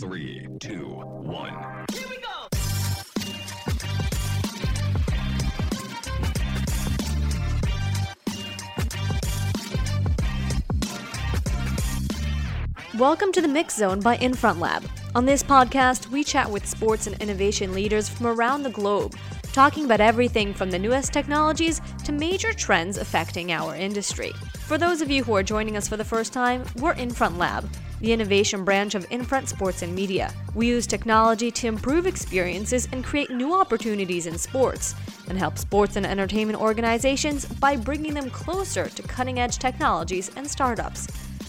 Three, two, one. Here we go. Welcome to the Mix Zone by Infront Lab. On this podcast, we chat with sports and innovation leaders from around the globe, talking about everything from the newest technologies to major trends affecting our industry. For those of you who are joining us for the first time, we're Infront Lab, the innovation branch of Infront Sports and Media. We use technology to improve experiences and create new opportunities in sports, and help sports and entertainment organizations by bringing them closer to cutting edge technologies and startups.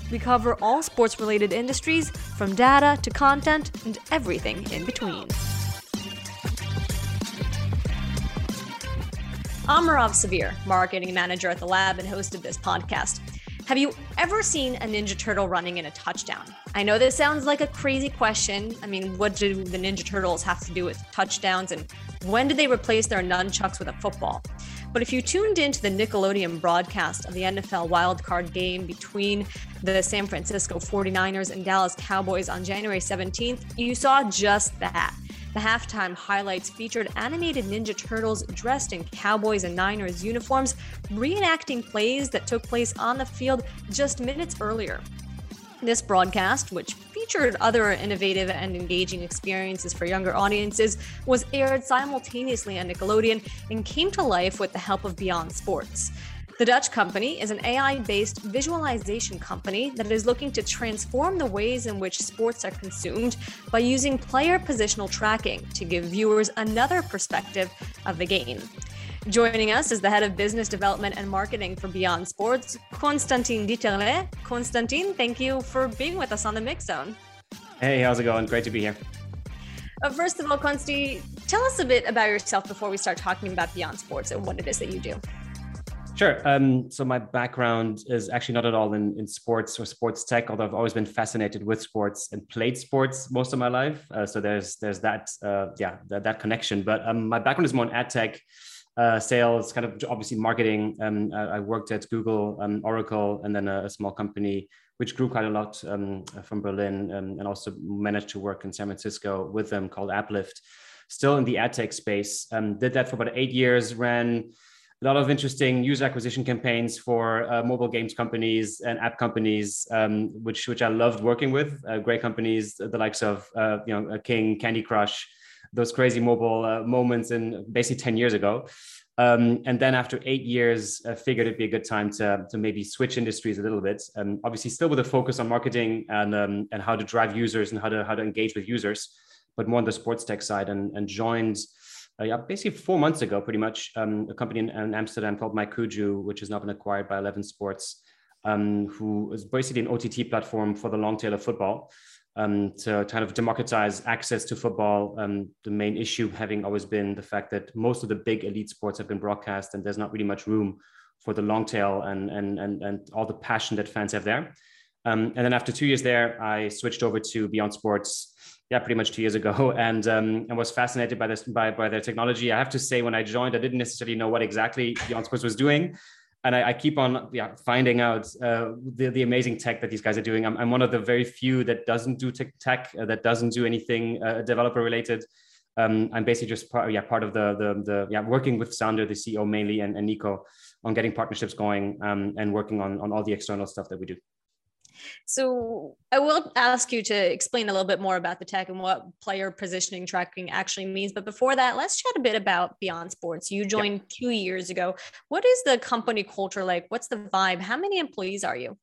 We cover all sports related industries, from data to content and everything in between. I'm Marav Savir, marketing manager at the lab and host of this podcast. Have you ever seen a Ninja Turtle running in a touchdown? I know this sounds like a crazy question. I mean, what do the Ninja Turtles have to do with touchdowns? And when did they replace their nunchucks with a football? But if you tuned into the Nickelodeon broadcast of the NFL wildcard game between the San Francisco 49ers and Dallas Cowboys on January 17th, you saw just that. The halftime highlights featured animated Ninja Turtles dressed in Cowboys and Niners uniforms, reenacting plays that took place on the field just minutes earlier. This broadcast, which featured other innovative and engaging experiences for younger audiences, was aired simultaneously on Nickelodeon and came to life with the help of Beyond Sports. The Dutch company is an AI based visualization company that is looking to transform the ways in which sports are consumed by using player positional tracking to give viewers another perspective of the game. Joining us is the head of business development and marketing for Beyond Sports, Constantin Dieterle. Constantin, thank you for being with us on the Mix Zone. Hey, how's it going? Great to be here. Uh, first of all, Consti, tell us a bit about yourself before we start talking about Beyond Sports and what it is that you do. Sure. Um, so my background is actually not at all in, in sports or sports tech, although I've always been fascinated with sports and played sports most of my life. Uh, so there's there's that uh, yeah that, connection. But um, my background is more in ad tech, uh, sales, kind of obviously marketing. Um, I, I, worked at Google, um, Oracle, and then a, a, small company which grew quite a lot um, from Berlin, um, and also managed to work in San Francisco with them called AppLift. Still in the ad tech space. did that for about eight years. Ran a lot of interesting user acquisition campaigns for uh, mobile games companies and app companies, um, which which I loved working with. Uh, great companies, the likes of uh, you know King, Candy Crush, those crazy mobile uh, moments in basically ten years ago. Um, and then after eight years, I figured it'd be a good time to, to maybe switch industries a little bit. Um, obviously, still with a focus on marketing and um, and how to drive users and how to how to engage with users, but more on the sports tech side. And and joined uh, basically four months ago, pretty much, um, a company in, in, Amsterdam called myCujoo, which has now been acquired by Eleven Sports, um, who is basically an OTT platform for the long tail of football um, to kind of democratize access to football. Um, the main issue having always been the fact that most of the big elite sports have been broadcast, and there's not really much room for the long tail and and and, and all the passion that fans have there. Um, and then after two years there, I switched over to Beyond Sports yeah, pretty much two years ago, and um, and was fascinated by this by by their technology. I have to say, when I joined, I didn't necessarily know what exactly Beyond Sports was doing, and I, I keep on yeah, finding out uh, the the amazing tech that these guys are doing. I'm, I'm one of the very few that doesn't do tech, tech uh, that doesn't do anything uh, developer related. Um, I'm basically just part, yeah part of the the the yeah working with Sander, the CEO mainly, and, and Nico on getting partnerships going um, and working on on all the external stuff that we do. So I will ask you to explain a little bit more about the tech and what player positioning tracking actually means. But before that, let's chat a bit about Beyond Sports. You joined two years ago. What is the company culture like? What's the vibe? How many employees are you?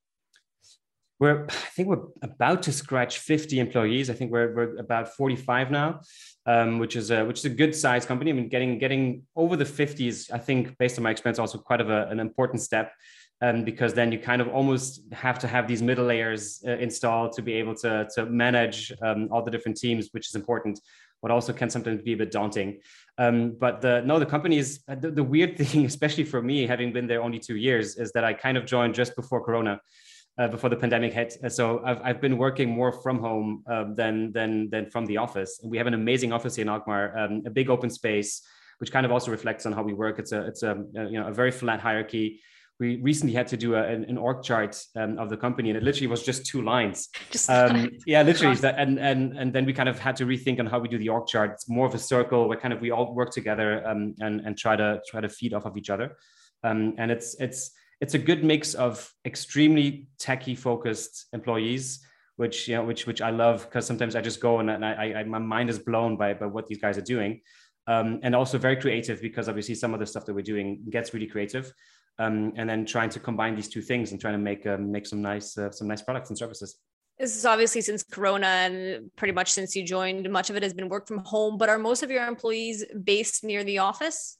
We're, I think we're about to scratch 50 employees. I think we're, we're about 45 now, um, which is a which is a good size company. I mean, getting getting over the 50s, I think, based on my experience, also quite of a, an important step um, because then you kind of almost have to have these middle layers uh, installed to be able to, to manage um, all the different teams, which is important, but also can sometimes be a bit daunting. Um, but the no, the company is uh, the, the, weird thing, especially for me, having been there only two years, is that I kind of joined just before Corona. Uh, before the pandemic hit, so I've, I've been working more from home um, than than than from the office. We have an amazing office here in Alkmaar, um, a big open space, which kind of also reflects on how we work. It's a it's a, a you know a very flat hierarchy we recently had to do a, an, an, org chart um, of the company, and it literally was just two lines. Just um, yeah, literally. That, and and and then we kind of had to rethink on how we do the org chart. It's more of a circle where kind of we all work together um, and and try to try to feed off of each other. Um, and it's it's it's a good mix of extremely techy focused employees which you know which which i love because sometimes i just go and, and I, I, my mind is blown by by what these guys are doing um, and also very creative because obviously some of the stuff that we're doing gets really creative um, and then trying to combine these two things and trying to make um, make some nice uh, some nice products and services. This is obviously since corona and pretty much since you joined much of it has been work from home but are most of your employees based near the office?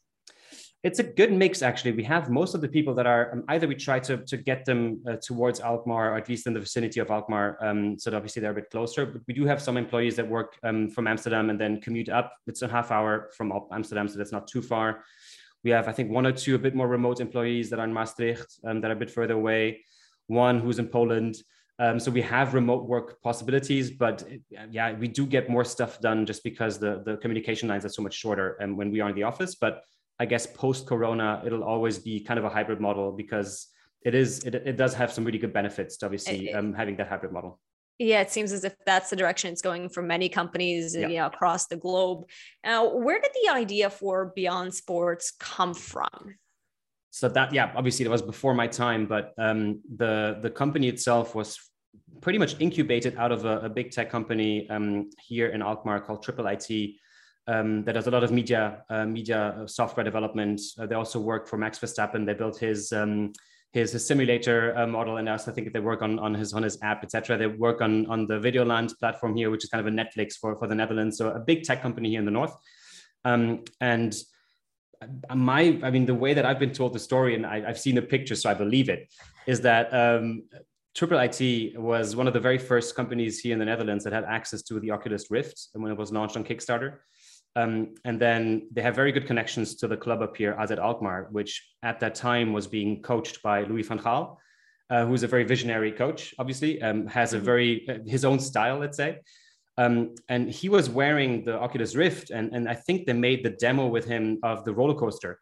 It's a good mix actually. We have most of the people that are um, either we try to, to get them uh, towards alkmaar or at least in the vicinity of alkmaar um, so obviously they're a bit closer. But we do have some employees that work um, from amsterdam and then commute up. It's a half hour from amsterdam so that's not too far we have i think one or two a bit more remote employees that are in maastricht um, that are a bit further away one who's in poland um, so we have remote work possibilities, but yeah, we do get more stuff done just because the, the communication lines are so much shorter and when we are in the office. But I guess post Corona, it'll always be kind of a hybrid model because it is it, it does have some really good benefits to obviously um, having that hybrid model. Yeah, it seems as if that's the direction it's going for many companies yeah. you know, across the globe. Now, where did the idea for Beyond Sports come from? So that yeah, obviously it was before my time, but um, the the company itself was pretty much incubated out of a, a big tech company um, here in Alkmaar called Triple IT um, that does a lot of media uh, media software development. Uh, they also work for Max Verstappen. They built his um, his, his, simulator uh, model, and also I think they work on, on his on his app, etc. They work on on the Videoland platform here, which is kind of a Netflix for for the Netherlands. So a big tech company here in the north, um, and my I mean the way that I've been told the story, and I, have seen the picture, so I believe it, is that. Um, Triple IT was one of the very first companies here in the Netherlands that had access to the Oculus Rift, and when it was launched on Kickstarter, um, and then they have very good connections to the club up here, AZ Alkmaar, which at that time was being coached by Louis van Gaal, uh, who's a very visionary coach, obviously, um, has a mm-hmm. very, uh, his own style, let's say. Um, and he was wearing the Oculus Rift, and, and I think they made the demo with him of the roller coaster.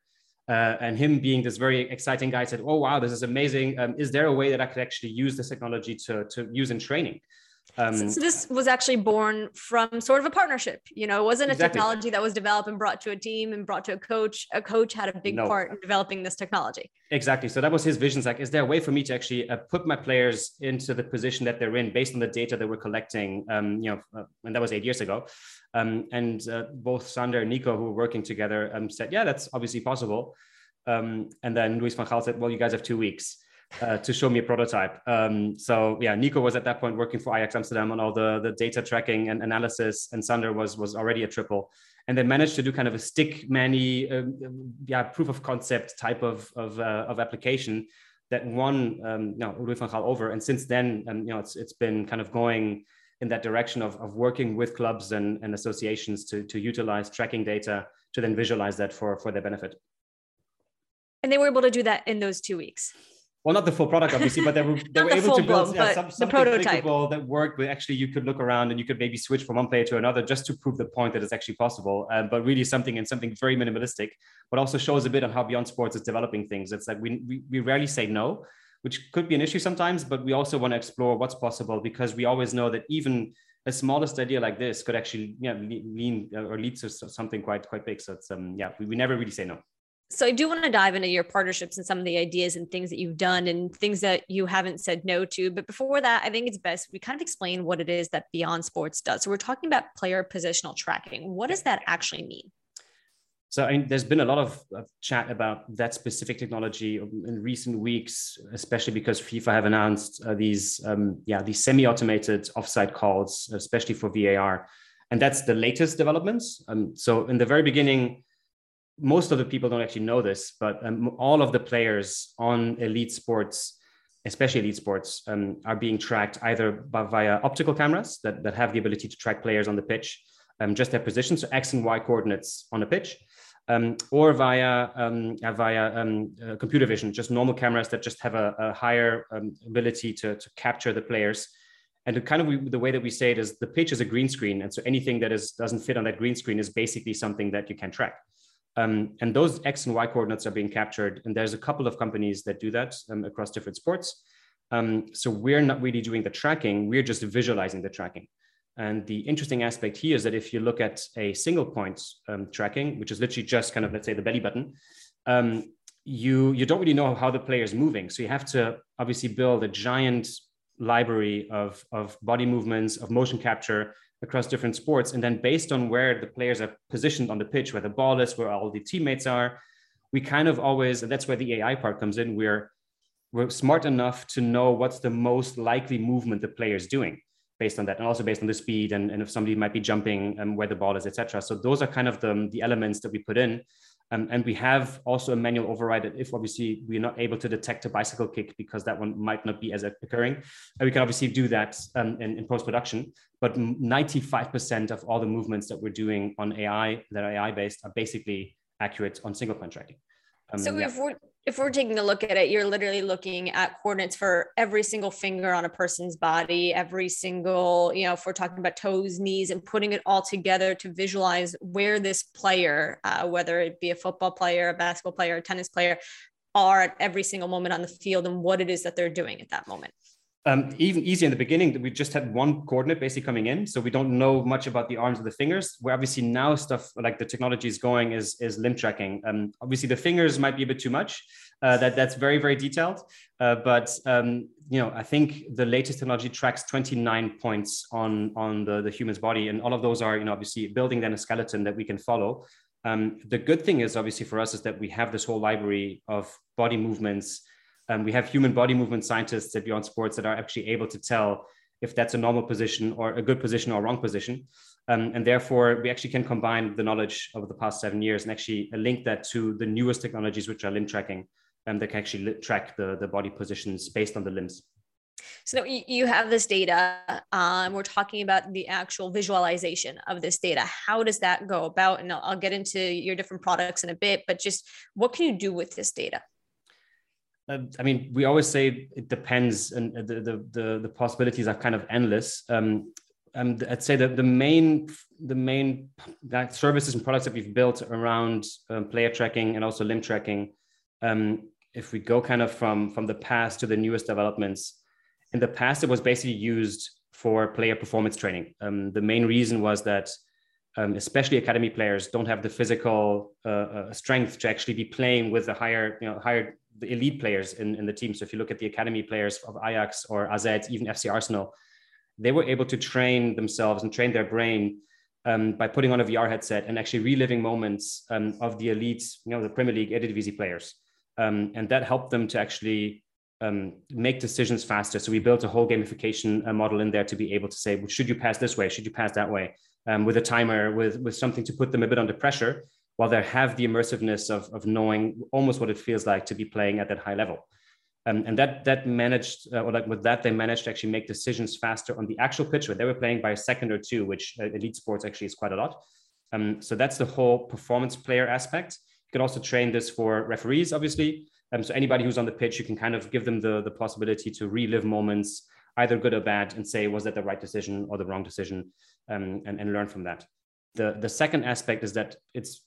Uh, and him being this very exciting guy said, "Oh wow, this is amazing! Um, is there a way that I could actually use this technology to, to use in training?" Um, so this was actually born from sort of a partnership. You know, it wasn't a exactly. technology that was developed and brought to a team and brought to a coach. A coach had a big no. part in developing this technology. Exactly. So that was his vision. Like, is there a way for me to actually uh, put my players into the position that they're in based on the data that we're collecting? Um, you know, uh, and that was eight years ago. Um, and uh, both Sander and Nico, who were working together, um, said, "Yeah, that's obviously possible." Um, and then Louis van Gaal said, "Well, you guys have two weeks." Uh, to show me a prototype. Um, so yeah, Nico was at that point working for Ajax Amsterdam on all the, the data tracking and analysis, and Sander was was already a triple. And they managed to do kind of a stick many, um, yeah, proof of concept type of of, uh, of application that won, um, you know, Louis van Gaal over. And since then, um, you know, it's it's been kind of going in that direction of, of working with clubs and, and associations to, to utilize tracking data to then visualize that for, for their benefit. And they were able to do that in those two weeks well, not the full product, obviously, but they were they were able to build yeah, some, something clickable that worked. But actually, you could look around and you could maybe switch from one player to another just to prove the point that it's actually possible. Um, but really, something and something very minimalistic, but also shows a bit on how Beyond Sports is developing things. It's like we we, we rarely say no, which could be an issue sometimes, but we also want to explore what's possible because we always know that even a smallest idea like this could actually yeah, lean or lead to something quite quite big. So it's um yeah, we, we never really say no so I do want to dive into your partnerships and some of the ideas and things that you've done and things that you haven't said no to. But before that, I think it's best we kind of explain what it is that Beyond Sports does. So we're talking about player positional tracking. What does that actually mean? So I mean, there's been a lot of, chat about that specific technology in recent weeks, especially because FIFA have announced uh, these, um, yeah, these semi-automated offside calls, especially for VAR, and that's the latest developments. Um, so in the very beginning, most of the people don't actually know this, but um, all of the players on elite sports, especially elite sports, um, are being tracked either by, via optical cameras that, that have the ability to track players on the pitch, um, just their position, so X and Y coordinates on a pitch, um, or via um, uh, via um, uh, computer vision, just normal cameras that just have a, a higher ability to, to capture the players. And kind of we, the way that we say it is the pitch is a green screen, and so anything that is doesn't fit on that green screen is basically something that you can track. Um, and those X and Y coordinates are being captured. And there's a couple of companies that do that um, across different sports. Um, so we're not really doing the tracking, we're just visualizing the tracking. And the interesting aspect here is that if you look at a single point um, tracking, which is literally just kind of, let's say, the belly button, um, you, you don't really know how the player is moving. So you have to obviously build a giant library of, of body movements, of motion capture across different sports. And then based on where the players are positioned on the pitch, where the ball is, where all the teammates are, we kind of always, and that's where the AI part comes in, we're, we're smart enough to know what's the most likely movement the player is doing based on that. And also based on the speed and, and if somebody might be jumping and where the ball is etc so those are kind of the, the elements that we put in um, and we have also a manual override that if obviously we're not able to detect a bicycle kick because that one might not be as occurring, we can obviously do that um, in, in post-production. But 95% of all the movements that we're doing on AI that are AI based are basically accurate on single point tracking. So yeah. if we're if we're taking a look at it, you're literally looking at coordinates for every single finger on a person's body, every single, you know, if we're talking about toes, knees, and putting it all together to visualize where this player, uh, whether it be a football player, a basketball player, a tennis player, are at every single moment on the field and what it is that they're doing at that moment um, even easier in the beginning, we just had one coordinate basically coming in. So we don't know much about the arms or the fingers. Where obviously now stuff like the technology is going is, is limb tracking. Um, obviously the fingers might be a bit too much. Uh, that that's very, very detailed. Uh, but um, you know, I think the latest technology tracks 29 points on, on the, the human's body. And all of those are, you know, obviously building then a skeleton that we can follow. Um, the good thing is obviously for us is that we have this whole library of body movements um, we have human body movement scientists at Beyond Sports that are actually able to tell if that's a normal position or a good position or wrong position. Um, and therefore, we actually can combine the knowledge over the past seven years and actually link that to the newest technologies, which are limb tracking, and um, that can actually track the, the body positions based on the limbs. So you have this data. Um, we're talking about the actual visualization of this data. How does that go about? And I'll, I'll get into your different products in a bit, but just what can you do with this data? Uh, I mean, we always say it depends, and the the the, the possibilities are kind of endless. Um, and I'd say that the main the main that services and products that we've built around um, player tracking and also limb tracking, um, if we go kind of from from the past to the newest developments, in the past it was basically used for player performance training. Um, the main reason was that um, especially academy players don't have the physical uh, uh, strength to actually be playing with the higher, you know, higher the elite players in, in the team. So if you look at the academy players of Ajax or AZ, even FC Arsenal, they were able to train themselves and train their brain um, by putting on a VR headset and actually reliving moments um, of the elite, you know, the Premier League Eredivisie players. Um, and that helped them to actually um, make decisions faster. So we built a whole gamification uh, model in there to be able to say, well, should you pass this way? Should you pass that way? Um, with a timer, with, with something to put them a bit under pressure while they have the immersiveness of, of knowing almost what it feels like to be playing at that high level. Um, and that that managed, uh, or like with that, they managed to actually make decisions faster on the actual pitch where they were playing by a second or two, which uh, elite sports actually is quite a lot. Um, so that's the whole performance player aspect. You can also train this for referees, obviously. Um, so anybody who's on the pitch, you can kind of give them the, the possibility to relive moments, either good or bad, and say, was that the right decision or the wrong decision, um, and, and learn from that. The, the second aspect is that it's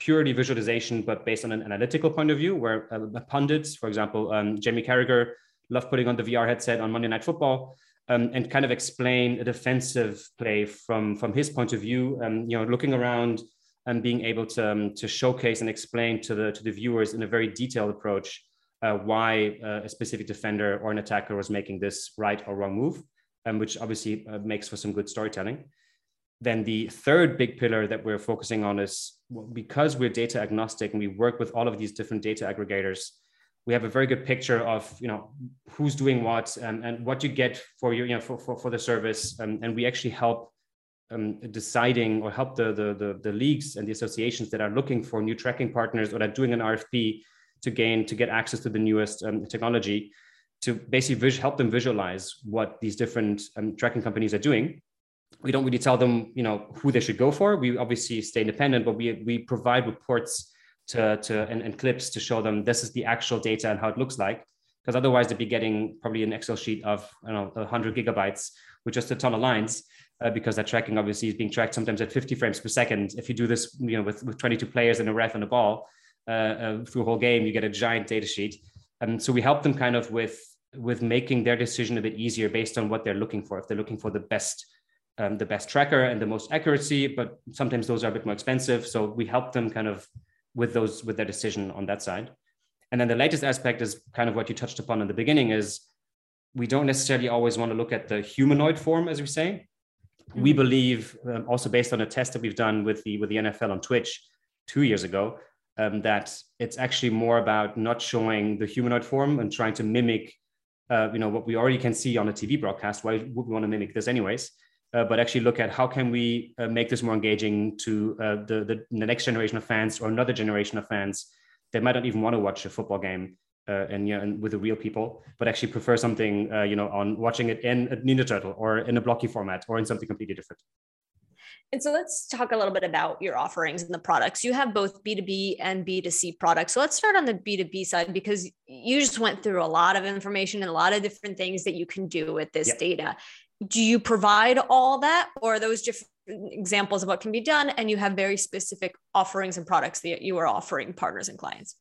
purely visualization, but based on an analytical point of view, where uh, pundits, for example, um, Jamie Carragher, love putting on the VR headset on Monday Night Football um, and kind of explain a defensive play from, from his point of view, um, you know, looking around and being able to, um, to showcase and explain to the, to the viewers in a very detailed approach uh, why uh, a specific defender or an attacker was making this right or wrong move, um, which obviously uh, makes for some good storytelling. Then the third big pillar that we're focusing on is because we're data agnostic and we work with all of these different data aggregators, we have a very good picture of you know who's doing what and, and what you get for your you know for, for, for the service. Um, and we actually help um, deciding or help the, the, the the leagues and the associations that are looking for new tracking partners or that are doing an RFP to gain to get access to the newest um, technology to basically help them visualize what these different um, tracking companies are doing we don't really tell them, you know, who they should go for. We obviously stay independent, but we we provide reports to to and, and clips to show them this is the actual data and how it looks like. Because otherwise, they'd be getting probably an Excel sheet of don't know 100 gigabytes with just a ton of lines. uh, because that tracking obviously is being tracked sometimes at 50 frames per second. If you do this, you know, with, with 22 players and a ref and a ball uh, uh, through a whole game, you get a giant data sheet. And so we help them kind of with with making their decision a bit easier based on what they're looking for. If they're looking for the best um, the best tracker and the most accuracy, but sometimes those are a bit more expensive. So we help them kind of with those with their decision on that side. And then the latest aspect is kind of what you touched upon in the beginning is we don't necessarily always want to look at the humanoid form, as we say. Mm-hmm. We believe, um, also based on a test that we've done with the with the NFL on Twitch two years ago, um, that it's actually more about not showing the humanoid form and trying to mimic, uh, you know, what we already can see on a TV broadcast. Why would we want to mimic this, anyways? Uh, but actually look at how can we uh, make this more engaging to uh, the, the, the next generation of fans or another generation of fans that might not even want to watch a football game uh, and you know and with the real people, but actually prefer something uh, you know on watching it in a Ninja Turtle or in a blocky format or in something completely different. And so let's talk a little bit about your offerings and the products. You have both B2B and B2C products. So let's start on the B2B side because you just went through a lot of information and a lot of different things that you can do with this data. Do you provide all that or those different examples of what can be done and you have very specific offerings and products that you are offering partners and clients?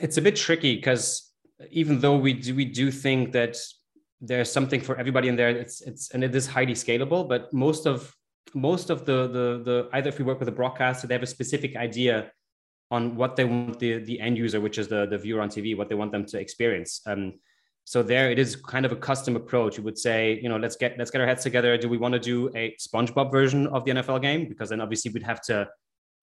It's a bit tricky because even though we do we do think that there's something for everybody in there, it's it's and it is highly scalable, but most of most of the the the either if we work with a broadcaster, they have a specific idea on what they want the the end user, which is the the viewer on TV, what they want them to experience. Um, so there it is kind of a custom approach. You would say, you know, let's get let's get our heads together. Do we want to do a SpongeBob version of the NFL game? Because then obviously we'd have to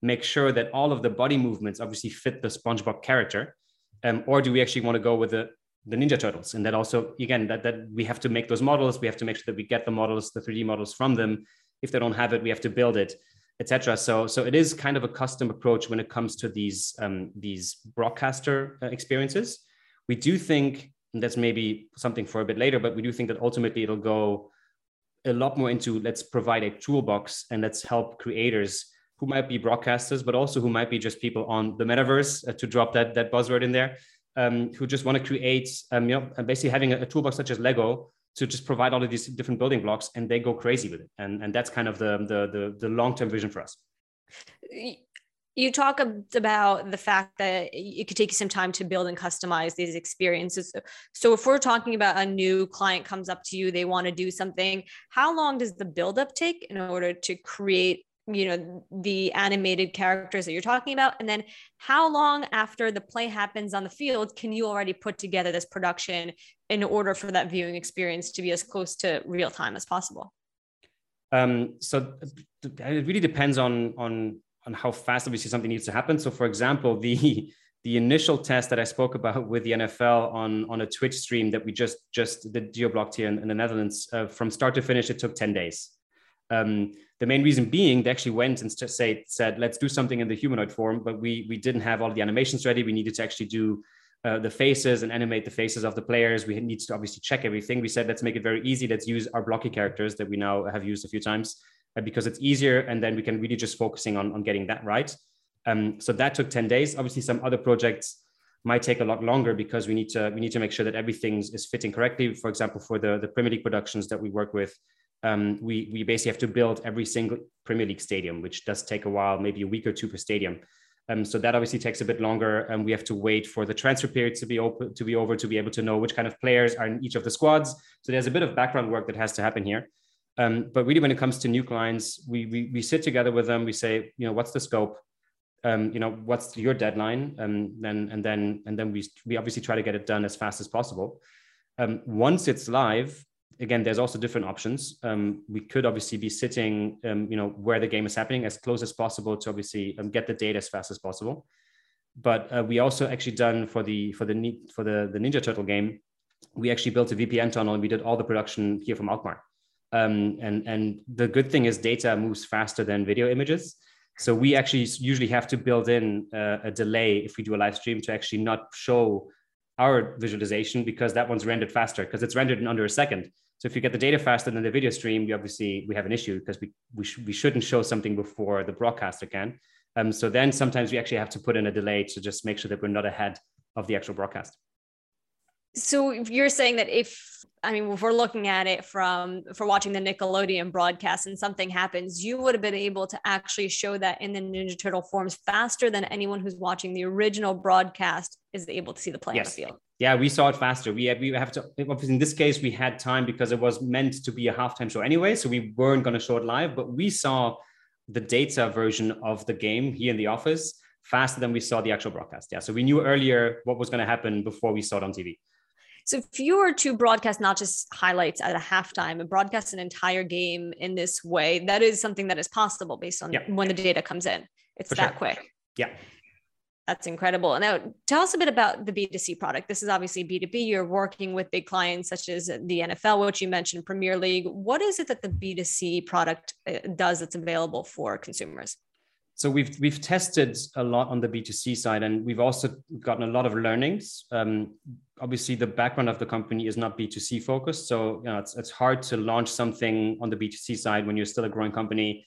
make sure that all of the body movements obviously fit the SpongeBob character. Um, or do we actually want to go with the the Ninja Turtles? And that also, again, that that we have to make those models. We have to make sure that we get the models, the 3D models from them if they don't have it we have to build it etc so so it is kind of a custom approach when it comes to these um, these broadcaster uh, experiences we do think that's maybe something for a bit later but we do think that ultimately it'll go a lot more into let's provide a toolbox and let's help creators who might be broadcasters but also who might be just people on the metaverse uh, to drop that that buzzword in there um, who just want to create um, you know basically having a, a toolbox such as lego to just provide all of these different building blocks and they go crazy with it. And and that's kind of the the the, the long-term vision for us you talk about the fact that it could take you some time to build and customize these experiences. So if we're talking about a new client comes up to you they want to do something how long does the buildup take in order to create you know the animated characters that you're talking about? And then how long after the play happens on the field can you already put together this production in order for that viewing experience to be as close to real time as possible? Um, so it really depends on on on how fast obviously something needs to happen so for example the the initial test that I spoke about with the NFL on, on a Twitch stream that we just just the GeoBlocked here in, in the Netherlands, uh, from start to finish, it took 10 days. Um, the main reason being they actually went and say, said, let's do something in the humanoid form, but we, we didn't have all the animations ready. We needed to actually do uh, the faces and animate the faces of the players. We need to obviously check everything. We said, let's make it very easy. Let's use our blocky characters that we now have used a few times because it's easier. And then we can really just focusing on, on getting that right. Um, so that took 10 days. Obviously, some other projects might take a lot longer because we need to we need to make sure that everything is fitting correctly. For example, for the the Premier League productions that we work with, um, we, we basically have to build every single Premier League stadium, which does take a while, maybe a week or two per stadium. Um, so that obviously takes a bit longer, and we have to wait for the transfer period to be open to be over to be able to know which kind of players are in each of the squads. So there's a bit of background work that has to happen here. Um, but really, when it comes to new clients, we, we we sit together with them. We say, you know, what's the scope? Um, you know, what's your deadline? Um, then and then and then we we obviously try to get it done as fast as possible. Um, once it's live, again, there's also different options. Um, we could obviously be sitting, um, you know, where the game is happening as close as possible to obviously get the data as fast as possible. But uh, we also actually done for the for the for the the Ninja Turtle game, we actually built a VPN tunnel and we did all the production here from Alkmaar. Um, and and the good thing is data moves faster than video images. So we actually usually have to build in uh, a delay if we do a live stream to actually not show our visualization because that one's rendered faster because it's rendered in under a second. So if you get the data faster than the video stream, we obviously we have an issue because we we, sh- we shouldn't show something before the broadcaster can. Um, so then sometimes we actually have to put in a delay to just make sure that we're not ahead of the actual broadcast. So you're saying that if I mean, if we're looking at it from for watching the Nickelodeon broadcast and something happens, you would have been able to actually show that in the Ninja Turtle forms faster than anyone who's watching the original broadcast is able to see the play yes. on the field. Yeah, we saw it faster. We have, we have to in this case we had time because it was meant to be a halftime show anyway, so we weren't going to show it live, but we saw the data version of the game here in the office faster than we saw the actual broadcast. Yeah, so we knew earlier what was going to happen before we saw it on TV. So if you were to broadcast not just highlights at a halftime and broadcast an entire game in this way, that is something that is possible based on yeah. when the data comes in. It's For that sure. quick. Yeah. That's incredible. And now, tell us a bit about the B2C product. This is obviously B2B. You're working with big clients such as the NFL, which you mentioned, Premier League. What is it that the B2C product uh, does that's available for consumers? So we've we've tested a lot on the B2C side, and we've also gotten a lot of learnings. Um, obviously, the background of the company is not B2C focused, so you know it's it's hard to launch something on the B2C side when you're still a growing company.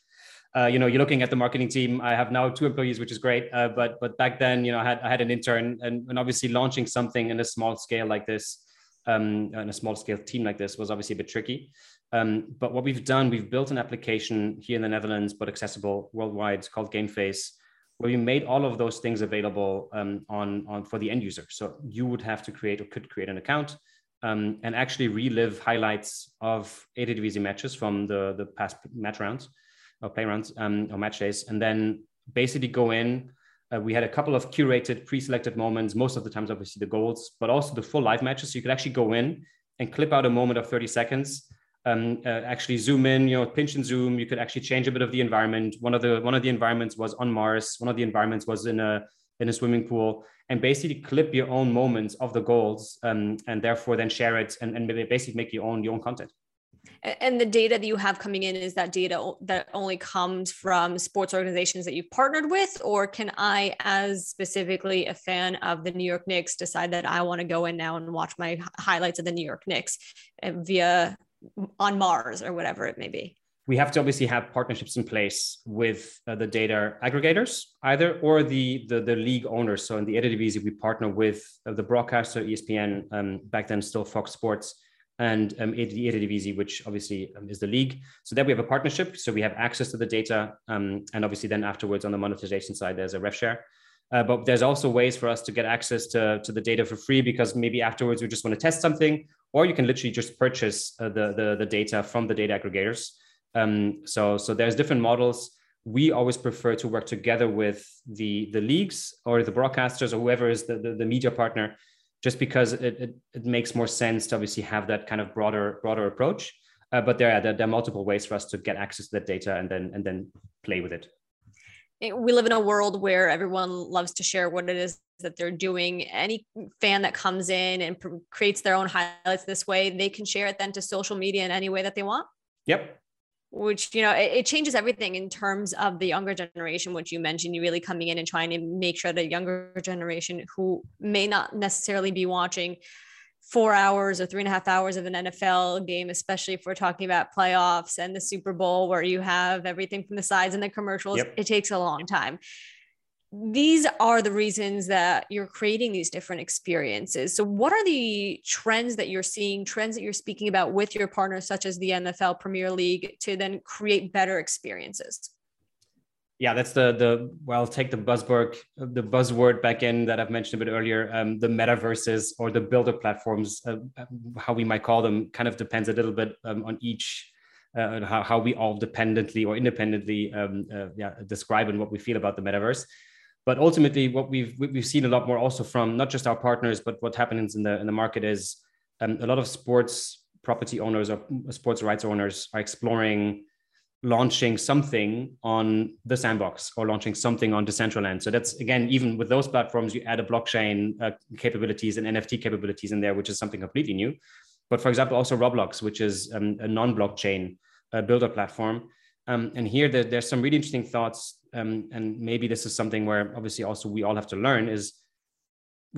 Uh, you know, you're looking at the marketing team. I have now two employees, which is great. Uh, but but back then, you know, I had I had an intern, and, and obviously launching something in a small scale like this, um, in a small scale team like this was obviously a bit tricky. Um, but what we've done, we've built an application here in the Netherlands, but accessible worldwide called GameFace, where we made all of those things available um, on, on for the end user. So you would have to create or could create an account um, and actually relive highlights of ATDVZ matches from the, the past match rounds or play rounds um, or match days. And then basically go in. Uh, we had a couple of curated, pre-selected moments, most of the times, obviously the goals, but also the full live matches. So you could actually go in and clip out a moment of 30 seconds um, uh, actually zoom in, you know, pinch and zoom. You could actually change a bit of the environment. One of the one of the environments was on Mars. One of the environments was in a in a swimming pool, and basically clip your own moments of the goals, um, and therefore then share it and, and basically make your own your own content. And the data that you have coming in is that data that only comes from sports organizations that you've partnered with, or can I, as specifically a fan of the New York Knicks, decide that I want to go in now and watch my highlights of the New York Knicks uh, via on Mars or whatever it may be? We have to obviously have partnerships in place with uh, the data aggregators, either or the, the, the league owners. So in the Eredivisie, we partner with uh, the broadcaster ESPN, um, back then still Fox Sports, and um, the Eredivisie, which obviously um, is the league. So there we have a partnership. So we have access to the data, um, and obviously then afterwards on the monetization side, there's a rev share. Uh, but there's also ways for us to get access to, to the data for free because maybe afterwards we just want to test something or you can literally just purchase uh, the, the, the data from the data aggregators. Um, so, so there's different models. We always prefer to work together with the, the leagues or the broadcasters or whoever is the, the, the media partner, just because it, it, it, makes more sense to obviously have that kind of broader, broader approach. Uh, but there are, there are multiple ways for us to get access to that data and then, and then play with it we live in a world where everyone loves to share what it is that they're doing. Any fan that comes in and pr- creates their own highlights this way, they can share it then to social media in any way that they want. Yep. Which, you know, it, it changes everything in terms of the younger generation, which you mentioned, you really coming in and trying to make sure the younger generation who may not necessarily be watching four hours or three and a half hours of an NFL game, especially if we're talking about playoffs and the Super Bowl, where you have everything from the sides and the commercials. Yep. It takes a long time. These are the reasons that you're creating these different experiences. So, what are the trends that you're seeing, trends that you're speaking about with your partners, such as the NFL Premier League, to then create better experiences? yeah, that's the the well, take the buzzword the buzzword back in that I've mentioned a bit earlier. Um, the metaverses or the builder platforms, uh, how we might call them, kind of depends a little bit um, on each. Uh, how, how we all dependently or independently um, uh, yeah, describe and what we feel about the metaverse. But ultimately, what we've we've seen a lot more also from not just our partners, but what happens in the in the market is um, a lot of sports property owners or sports rights owners are exploring launching something on the sandbox or launching something on Decentraland. So that's again, even with those platforms, you add a blockchain uh, capabilities and NFT capabilities in there, which is something completely new. But for example, also Roblox, which is um, a non-blockchain uh, builder platform. Um, and here there, there's some really interesting thoughts. Um, and maybe this is something where obviously also we all have to learn is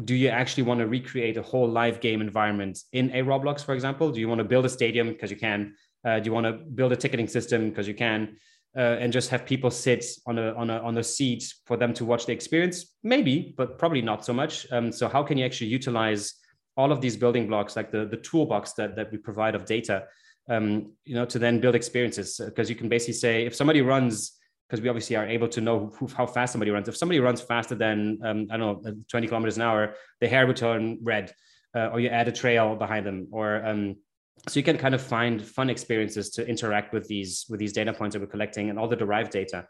do you actually want to recreate a whole live game environment in a Roblox, for example? Do you want to build a stadium because you can? Uh, do you want to build a ticketing system because you can, uh, and just have people sit on a on a on a seat for them to watch the experience? Maybe, but probably not so much. Um, so how can you actually utilize all of these building blocks, like the, the toolbox that, that we provide of data, um, you know, to then build experiences. Because you can basically say, if somebody runs, because we obviously are able to know who, how fast somebody runs. If somebody runs faster than, um, I don't know, 20 kilometers an hour, the hair would turn red, uh, or you add a trail behind them, or um, so you can kind of find fun experiences to interact with these with these data points that we're collecting and all the derived data.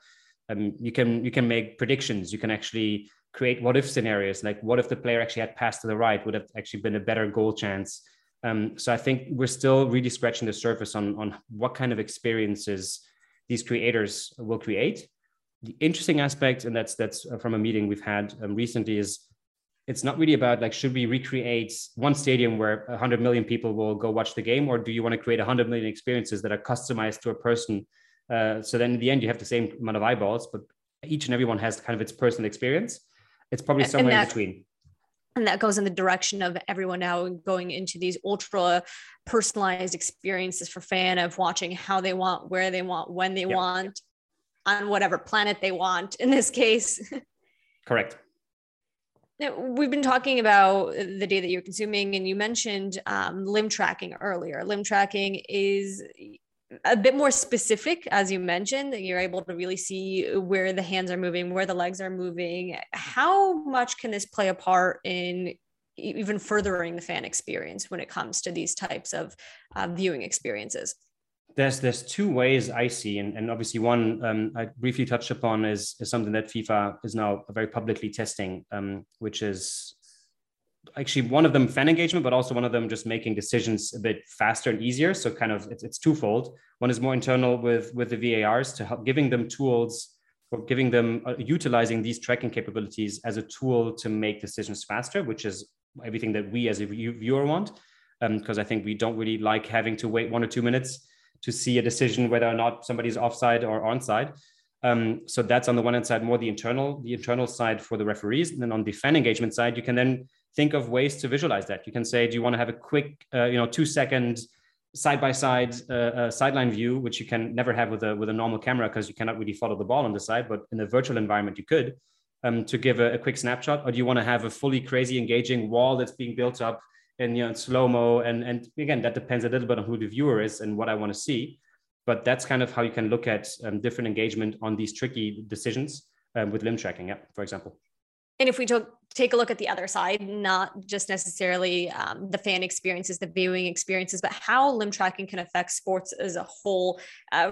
Um, you can you can make predictions. You can actually create what if scenarios, like what if the player actually had passed to the right, would have actually been a better goal chance. Um, so I think we're still really scratching the surface on on what kind of experiences these creators will create. The interesting aspect, and that's that's from a meeting we've had um, recently, is it's not really about like should we recreate one stadium where 100 million people will go watch the game or do you want to create 100 million experiences that are customized to a person? Uh, so then in the end you have the same amount of eyeballs but each and everyone has kind of its personal experience. It's probably somewhere in between and that goes in the direction of everyone now going into these ultra personalized experiences for fan of watching how they want where they want when they yep. want on whatever planet they want in this case correct now, we've been talking about the data that you're consuming, and you mentioned um, limb tracking earlier. Limb tracking is a bit more specific, as you mentioned, that you're able to really see where the hands are moving, where the legs are moving. How much can this play a part in even furthering the fan experience when it comes to these types of uh, viewing experiences? there's there's two ways I see, and, and obviously one um, I briefly touched upon is, is something that FIFA is now very publicly testing, um, which is actually one of them fan engagement, but also one of them just making decisions a bit faster and easier. So kind of it's, it's twofold. One is more internal with with the VARs to help giving them tools or giving them uh, utilizing these tracking capabilities as a tool to make decisions faster, which is everything that we as a viewer want. Because um, I think we don't really like having to wait one or two minutes to see a decision whether or not somebody's offside or onside. Um, so that's on the one hand side more the internal the internal side for the referees, and then on the fan engagement side, you can then think of ways to visualize that. You can say, do you want to have a quick, uh, you know, two second side by side sideline view, which you can never have with a with a normal camera because you cannot really follow the ball on the side, but in a virtual environment you could. Um, to give a, a quick snapshot, or do you want to have a fully crazy engaging wall that's being built up and you know slow mo and and again that depends a little bit on who the viewer is and what I want to see. But that's kind of how you can look at um, different engagement on these tricky decisions um, with limb tracking, yeah, for example. And if we took, take a look at the other side, not just necessarily um, the fan experiences, the viewing experiences, but how limb tracking can affect sports as a whole. Uh,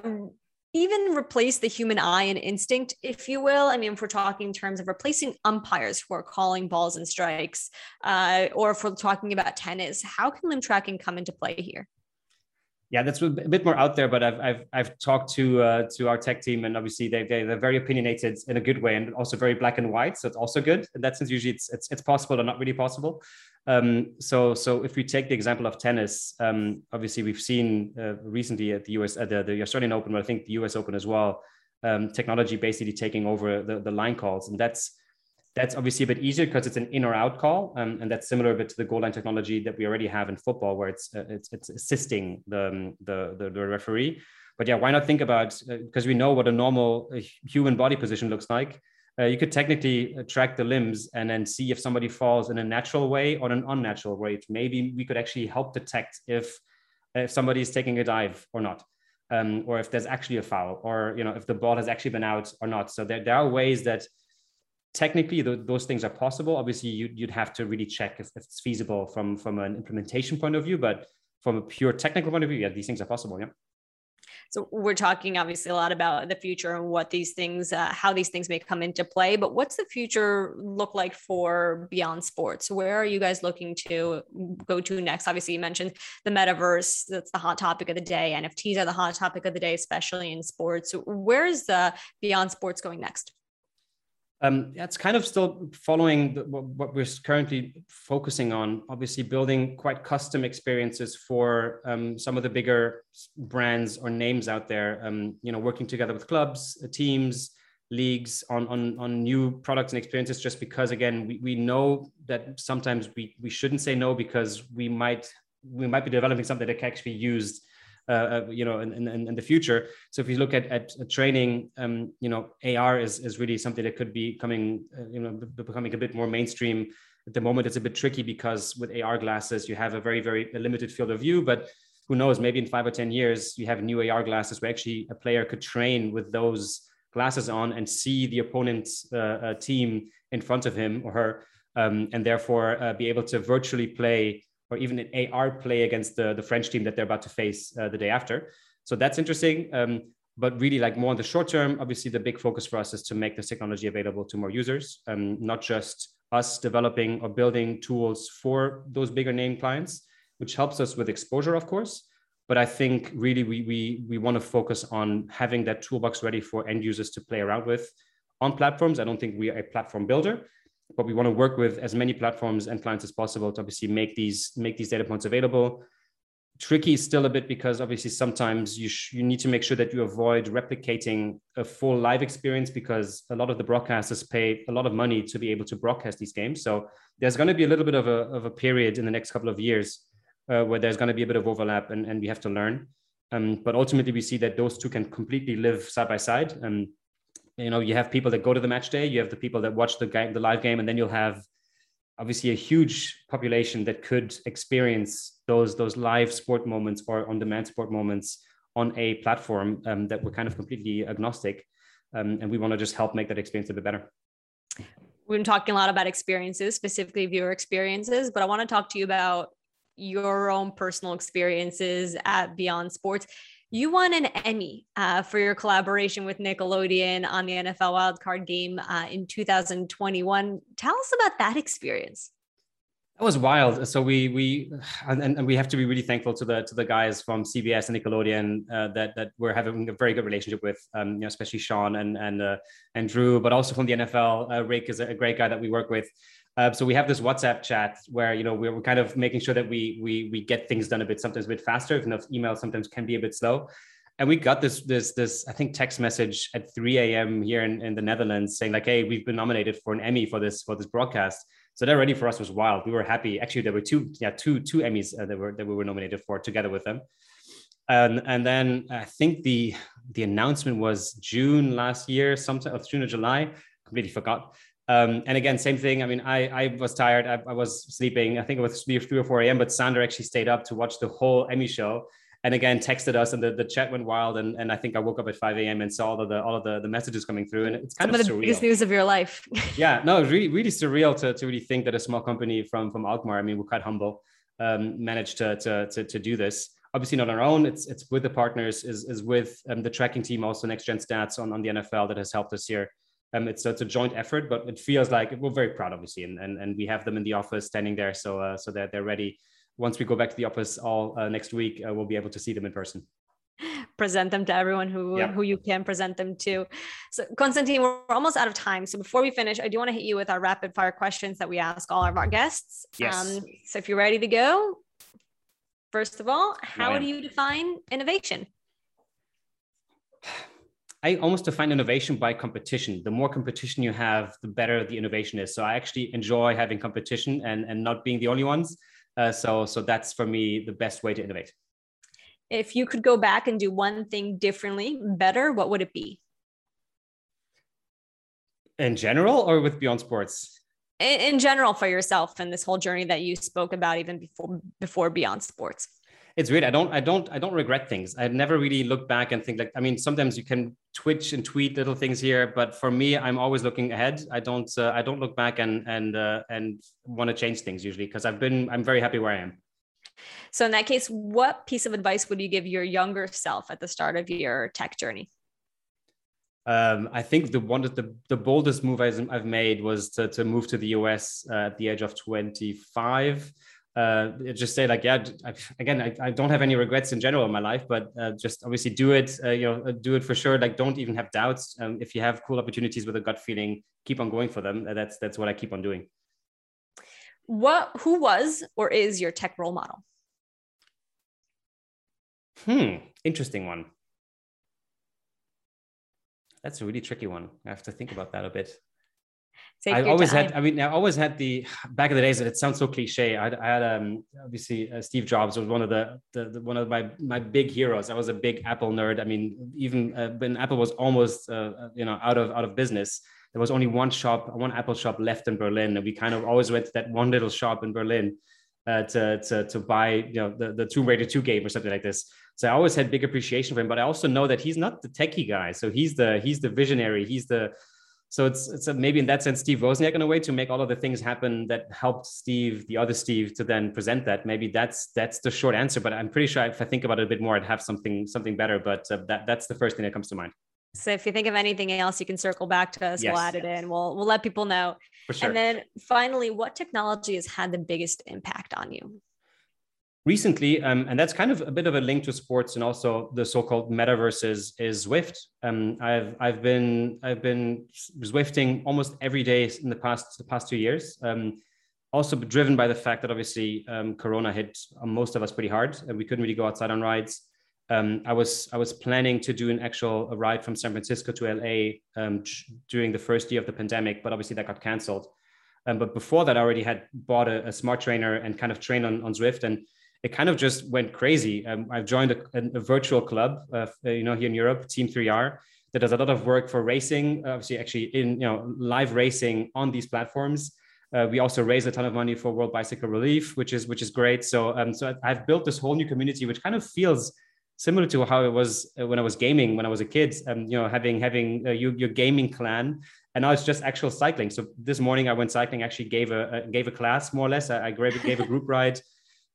even replace the human eye and instinct, if you will. I mean, if we're talking in terms of replacing umpires who are calling balls and strikes, uh, or if we're talking about tennis, how can limb tracking come into play here? Yeah, that's a bit more out there, but I've I've, I've talked to uh, to our tech team, and obviously they, they they're very opinionated in a good way, and also very black and white. So it's also good. In that sense, usually it's it's, it's possible or not really possible. Um, so, so if we take the example of tennis, um, obviously we've seen uh, recently at the US, at the, the Australian Open, but I think the US Open as well, um, technology basically taking over the, the line calls, and that's that's obviously a bit easier because it's an in or out call, um, and that's similar a bit to the goal line technology that we already have in football, where it's uh, it's, it's assisting the, um, the, the the referee. But yeah, why not think about because uh, we know what a normal uh, human body position looks like uh, you could technically uh, track the limbs and then see if somebody falls in a natural way or an unnatural way. Maybe we could actually help detect if if somebody is taking a dive or not, um, or if there's actually a foul, or you know if the ball has actually been out or not. So there, there are ways that technically th- those things are possible. Obviously, you'd, you'd have to really check if, if, it's feasible from from an implementation point of view, but from a pure technical point of view, yeah, these things are possible. Yeah. So we're talking obviously a lot about the future and what these things, uh, how these things may come into play. But what's the future look like for beyond sports? Where are you guys looking to go to next? Obviously, you mentioned the metaverse. That's the hot topic of the day. NFTs are the hot topic of the day, especially in sports. Where is the beyond sports going next? Um, it's kind of still following the, what, we're currently focusing on. Obviously, building quite custom experiences for um, some of the bigger brands or names out there. Um, you know, working together with clubs, uh, teams, leagues on on on new products and experiences. Just because, again, we, we know that sometimes we we shouldn't say no because we might we might be developing something that can actually be used uh, uh, you know, in, in, in, the future. So if you look at, at training, um, you know, AR is, is really something that could be coming, uh, you know, becoming a bit more mainstream At the moment, it's a bit tricky because with AR glasses, you have a very, very limited field of view. But who knows, maybe in five or 10 years, you have new AR glasses where actually a player could train with those glasses on and see the opponent's uh, uh, team in front of him or her, um, and therefore uh, be able to virtually play or even an AR play against the, the French team that they're about to face uh, the day after. So that's interesting. Um, but really, like more in the short term, obviously, the big focus for us is to make this technology available to more users, um, not just us developing or building tools for those bigger name clients, which helps us with exposure, of course. But I think really we, we, we want to focus on having that toolbox ready for end users to play around with on platforms. I don't think we are a platform builder, but we want to work with as many platforms and clients as possible to obviously make these make these data points available tricky still a bit because obviously sometimes you sh- you need to make sure that you avoid replicating a full live experience because a lot of the broadcasters pay a lot of money to be able to broadcast these games. So there's going to be a little bit of a, of a period in the next couple of years uh, where there's going to be a bit of overlap and, and we have to learn. Um, but ultimately, we see that those two can completely live side by side. And you know, you have people that go to the match day, you have the people that watch the game, the live game, and then you'll have obviously a huge population that could experience those those live sport moments or on demand sport moments on a platform um, that we're kind of completely agnostic. Um, and we want to just help make that experience a bit better. We've been talking a lot about experiences specifically viewer experiences but i want to talk to you about your own personal experiences at beyond sports you won an Emmy uh, for your collaboration with Nickelodeon on the NFL wildcard game uh, in 2021. Tell us about that experience. That was wild. So we we and, and we have to be really thankful to the to the guys from CBS and Nickelodeon uh, that that we're having a very good relationship with, um, you know, especially Sean and and uh, and Drew, but also from the NFL. Uh, Rick is a great guy that we work with. Uh, so we have this WhatsApp chat where you know we're, we're kind of making sure that we we we get things done a bit sometimes a bit faster. Even though email sometimes can be a bit slow. And we got this this this I think text message at 3 a.m. here in, in the Netherlands saying like, hey, we've been nominated for an Emmy for this for this broadcast. So that already for us was wild. We were happy. Actually, there were two yeah two two Emmys uh, that were that we were nominated for together with them. And and then I think the the announcement was June last year, sometime of June or July. Completely forgot. Um, and again, same thing. I mean, I, I was tired. I, I was sleeping. I think it was three, or 4 a.m., but Sander actually stayed up to watch the whole Emmy show and again texted us and the, the chat went wild. And, and I think I woke up at 5 a.m. and saw all of the, all of the, the messages coming through. And it's kind Some of, of the biggest news of your life. yeah, no, really, really surreal to, to really think that a small company from, from Alkmaar, I mean, we're quite humble, um, managed to, to, to, to do this obviously not on our own. It's it's with the partners, is is with um, the tracking team, also Next Gen Stats on, on the NFL that has helped us here. Um, it's, it's a joint effort, but it feels like we're very proud, obviously, and, and, and we have them in the office standing there, so uh, so that they're ready. Once we go back to the office all uh, next week, uh, we'll be able to see them in person. Present them to everyone who yeah. who you can present them to. So, Konstantin, we're almost out of time. So before we finish, I do want to hit you with our rapid fire questions that we ask all of our guests. Yes. Um, so if you're ready to go, first of all, how do you define innovation? I almost define innovation by competition. The more competition you have, the better the innovation is. So I actually enjoy having competition and, and not being the only ones. Uh, so so that's for me the best way to innovate. If you could go back and do one thing differently, better, what would it be? In general, or with Beyond Sports? In, in general, for yourself and this whole journey that you spoke about, even before before Beyond Sports it's weird. I don't, I don't, I don't regret things. I never really look back and think like, I mean, sometimes you can twitch and tweet little things here, but for me, I'm always looking ahead. I don't, uh, I don't look back and and uh, and want to change things usually because I've been, I'm very happy where I am. So in that case, what piece of advice would you give your younger self at the start of your tech journey? Um, I think the one the, the boldest move I've made was to, to move to the US uh, at the age of 25 uh, just say like, yeah, I, again, I, I, don't have any regrets in general in my life, but uh, just obviously do it, uh, you know, uh, do it for sure. Like, don't even have doubts. Um, if you have cool opportunities with a gut feeling, keep on going for them. That's that's what I keep on doing. What? Who was or is your tech role model? Hmm. Interesting one. That's a really tricky one. I have to think about that a bit. Take I always time. had, I mean, I always had the back in the days. It sounds so cliche. I, I had, um, obviously, uh, Steve Jobs was one of the, the, the, one of my my big heroes. I was a big Apple nerd. I mean, even uh, when Apple was almost, uh, uh, you know, out of out of business, there was only one shop, one Apple shop left in Berlin, and we kind of always went to that one little shop in Berlin uh, to, to to buy you know the the Tomb Raider 2 game or something like this. So I always had big appreciation for him, but I also know that he's not the techie guy. So he's the he's the visionary. He's the so it's it's a, maybe in that sense Steve Wozniak in a way to make all of the things happen that helped Steve, the other Steve, to then present that. Maybe that's that's the short answer. But I'm pretty sure if I think about it a bit more, I'd have something something better. But uh, that that's the first thing that comes to mind. So if you think of anything else, you can circle back to us. Yes. We'll add it in. We'll we'll let people know. For sure. And then finally, what technology has had the biggest impact on you? Recently, um, and that's kind of a bit of a link to sports and also the so-called metaverses is Zwift. Um, I've I've been I've been Zwifting almost every day in the past the past two years. Um, also driven by the fact that obviously um, Corona hit most of us pretty hard, and we couldn't really go outside on rides. Um, I was I was planning to do an actual ride from San Francisco to LA um, during the first year of the pandemic, but obviously that got canceled. Um, but before that, I already had bought a, a, smart trainer and kind of trained on, on Zwift. And it kind of just went crazy. Um, I've joined a, a, virtual club, uh, you know, here in Europe, Team 3R, that does a lot of work for racing, obviously, actually in you know live racing on these platforms. Uh, we also raise a ton of money for World Bicycle Relief, which is which is great. So um, so I've built this whole new community, which kind of feels similar to how it was uh, when I was gaming when I was a kid. Um, you know, having having uh, your, your gaming clan, and now it's just actual cycling. So this morning I went cycling, actually gave a, a gave a class more or less. I, I gave a group ride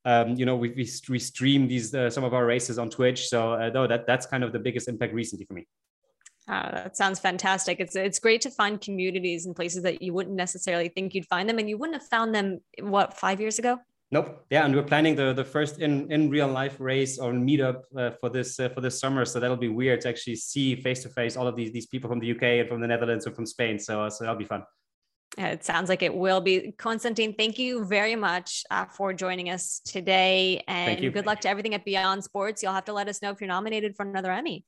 um, you know, we, we, we stream these uh, some of our races on Twitch. So uh, no, that that's kind of the biggest impact recently for me. Uh, that sounds fantastic. It's it's great to find communities and places that you wouldn't necessarily think you'd find them, and you wouldn't have found them what five years ago. Nope. Yeah, and we're planning the the first in in real life race or meetup uh, for this uh, for this summer. So that'll be weird to actually see face to face all of these these people from the UK and from the Netherlands and from Spain. So so that'll be fun. It sounds like it will be. Konstantin, thank you very much uh, for joining us today. And good luck to everything at Beyond Sports. You'll have to let us know if you're nominated for another Emmy.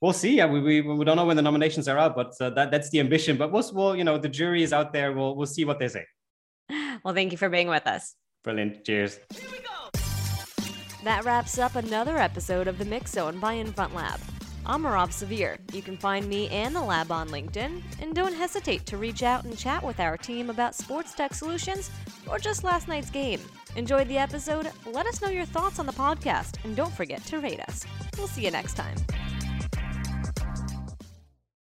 We'll see. Yeah, we, we, we don't know when the nominations are out, but uh, that, that's the ambition. But we'll, we'll, you know, the jury is out there. We'll, we'll see what they say. Well, thank you for being with us. Brilliant. Cheers. That wraps up another episode of the Mix Zone by Infront Lab. I'm Rob Severe. You can find me and the lab on LinkedIn, and don't hesitate to reach out and chat with our team about sports tech solutions or just last night's game. Enjoyed the episode? Let us know your thoughts on the podcast, and don't forget to rate us. We'll see you next time.